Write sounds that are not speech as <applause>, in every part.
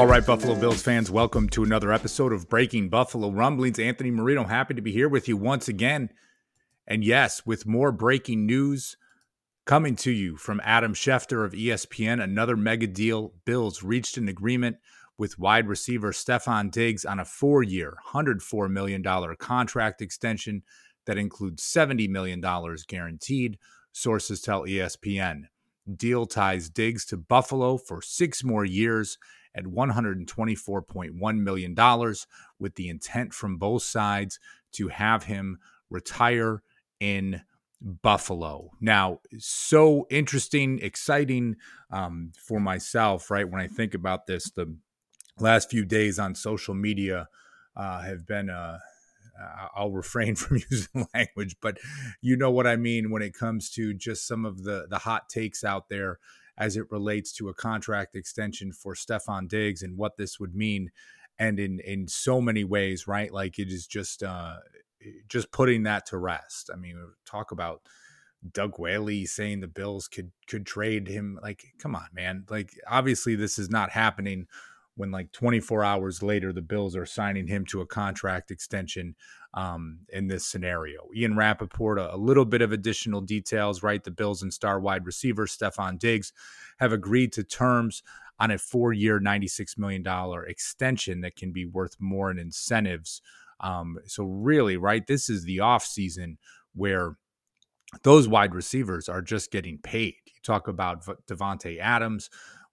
All right, Buffalo Bills fans, welcome to another episode of Breaking Buffalo Rumblings. Anthony Marino, happy to be here with you once again. And yes, with more breaking news coming to you from Adam Schefter of ESPN, another mega deal. Bills reached an agreement with wide receiver Stefon Diggs on a four year, $104 million contract extension that includes $70 million guaranteed, sources tell ESPN. Deal ties Diggs to Buffalo for six more years at $124.1 million, with the intent from both sides to have him retire in Buffalo. Now, so interesting, exciting um, for myself, right? When I think about this, the last few days on social media uh, have been. Uh, I'll refrain <laughs> from using language, but you know what I mean when it comes to just some of the the hot takes out there as it relates to a contract extension for Stefon Diggs and what this would mean. And in in so many ways, right? Like it is just uh just putting that to rest. I mean, talk about Doug Whaley saying the Bills could could trade him. Like, come on, man. Like, obviously this is not happening when like 24 hours later the Bills are signing him to a contract extension um, in this scenario. Ian Rapoport, a, a, little bit of additional details, right? The Bills and star wide receiver Stefon Diggs have agreed to terms on a four year, $96 million extension that can be worth more in incentives. Um, so, really, right, this is the off season where those wide receivers are just getting paid. You talk about Davante Adams,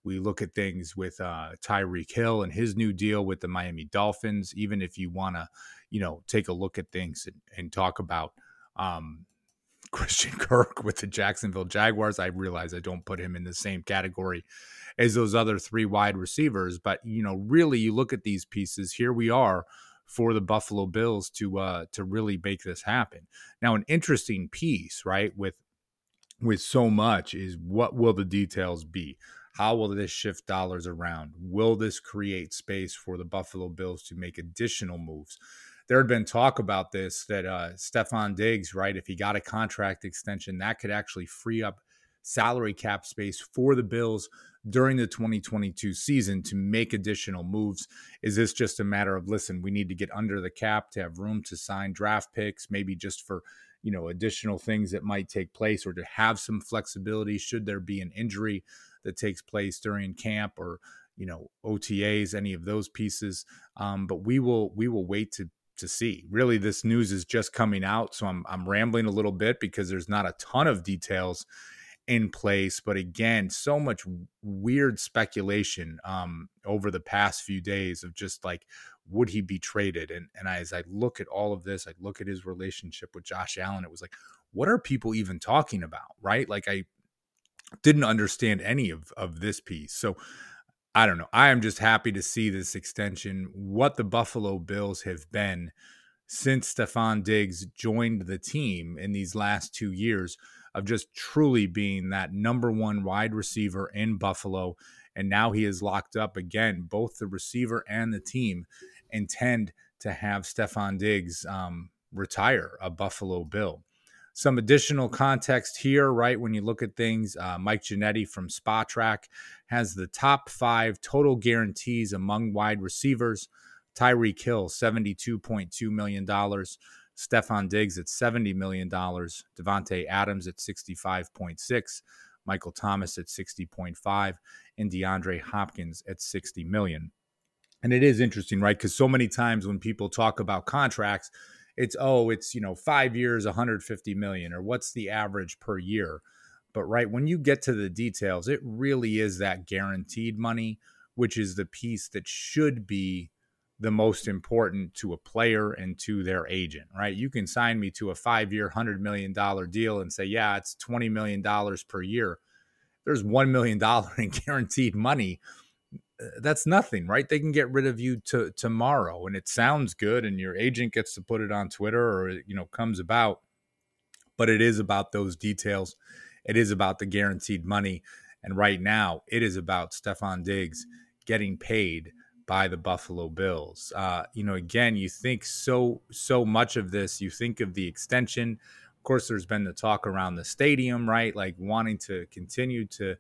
we look at things with uh, Tyreek Hill and his new deal with the Miami Dolphins. Even if you want to, you know, take a look at things and, and talk about um, <laughs> Christian Kirk with the Jacksonville Jaguars, I realize I don't put him in the same category as those other three wide receivers. But you know, really, you look at these pieces. Here we are for the Buffalo Bills to uh, to really make this happen. Now, an interesting piece, right, with with so much is what will the details be? How will this shift dollars around? Will this create space for the Buffalo Bills to make additional moves? There had been talk about this that uh, Stefon Diggs, right, if he got a contract extension, that could actually free up salary cap space for the Bills during the 2022 season to make additional moves? Is this just a matter of listen, we need to get under the cap to have room to sign draft picks, maybe just for you know additional things that might take place or to have some flexibility should there be an injury that takes place during camp or you know OTAs, any of those pieces. Um, but we will we will wait to to see. Really, this news is just coming out, so I'm I'm rambling a little bit because there's not a ton of details in place. But again, so much weird speculation um, over the past few days of just like would he be traded? And and as I look at all of this, I look at his relationship with Josh Allen. It was like, what are people even talking about? Right? Like I didn't understand any of of this piece. So I don't know. I am just happy to see this extension. What the Buffalo Bills have been since Stefon Diggs joined the team in these last two years of just truly being that number one wide receiver in Buffalo. And now he is locked up again. Both the receiver and the team intend to have Stefon Diggs um, retire a Buffalo Bill. Some additional context here, right? When you look at things, uh, Mike Ginnitti from Spotrac has the top five total guarantees among wide receivers. Tyreek Hill, $72.2 million. Stefon Diggs at $70 million. Davante Adams at 65.6. Michael Thomas at 60.5. And DeAndre Hopkins at 60 million. And it is interesting, right? Because so many times when people talk about contracts, it's oh it's you know five years 150 million or what's the average per year but right when you get to the details it really is that guaranteed money which is the piece that should be the most important to a player and to their agent, right? You can sign me to a five year, $100 million deal and say, yeah, it's $20 million per year. There's $1 million <laughs> in guaranteed money. Uh, that's nothing, right? They can get rid of you to, tomorrow and it sounds good and your agent gets to put it on Twitter or, you know, comes about. But it is about those details. It is about the guaranteed money. And right now, it is about Stefon Diggs getting paid by the Buffalo Bills. Uh, you know, again, you think so so much of this. You think of the extension. Of course, there's been the talk around the stadium, right? Like wanting to continue to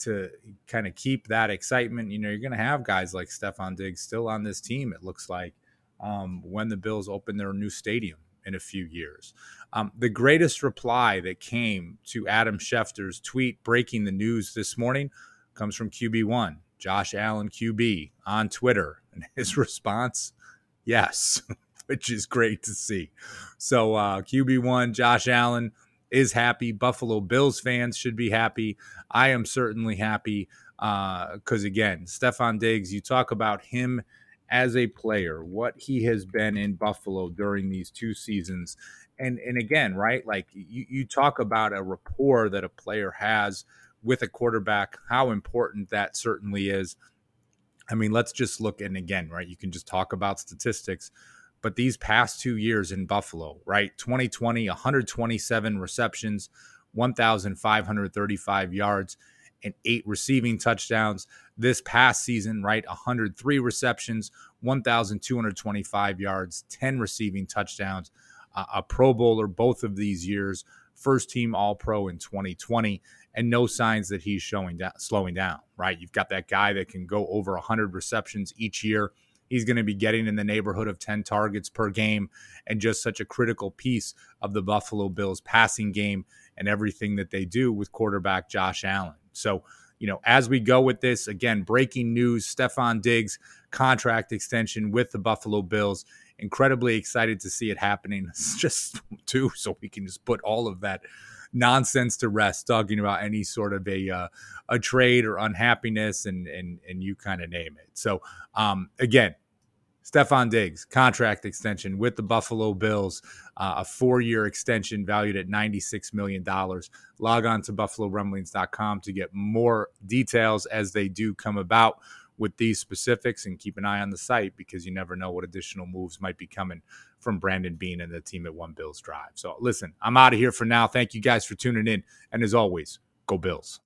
to kind of keep that excitement. You know, you're going to have guys like Stefon Diggs still on this team. It looks like um, when the Bills open their new stadium in a few years. Um, the greatest reply that came to Adam Schefter's tweet breaking the news this morning comes from QB1. Josh Allen QB on Twitter. And <laughs> his response, yes, <laughs> which is great to see. So uh, QB1, Josh Allen is happy. Buffalo Bills fans should be happy. I am certainly happy because, uh, again, Stefon Diggs, you talk about him as a player, what he has been in Buffalo during these two seasons. And, and again, right, like you, you talk about a rapport that a player has – with a quarterback, how important that certainly is. I mean, let's just look and again, right? You can just talk about statistics, but these past two years in Buffalo, right? 2020, 127 receptions, 1,535 yards, and eight receiving touchdowns. This past season, right? 103 receptions, 1,225 yards, 10 receiving touchdowns, uh, a Pro Bowler both of these years, first team All Pro in 2020, and no signs that he's showing down, slowing down, right? You've got that guy that can go over 100 receptions each year. He's going to be getting in the neighborhood of 10 targets per game and just such a critical piece of the Buffalo Bills passing game and everything that they do with quarterback Josh Allen. So, you know, as we go with this, again, breaking news Stefon Diggs contract extension with the Buffalo Bills. Incredibly excited to see it happening. <laughs> It's just two, so we can just put all of that nonsense to rest, talking about any sort of a uh, a trade or unhappiness, and and and you kind of name it. So um, again, Stefon Diggs contract extension with the Buffalo Bills, uh, a four-year extension valued at $96 million. Log on to buffalorumblings.com to get more details as they do come about with these specifics and keep an eye on the site because you never know what additional moves might be coming from Brandon Beane and the team at One Bills Drive. So listen, I'm out of here for now. Thank you guys for tuning in. And as always, go Bills.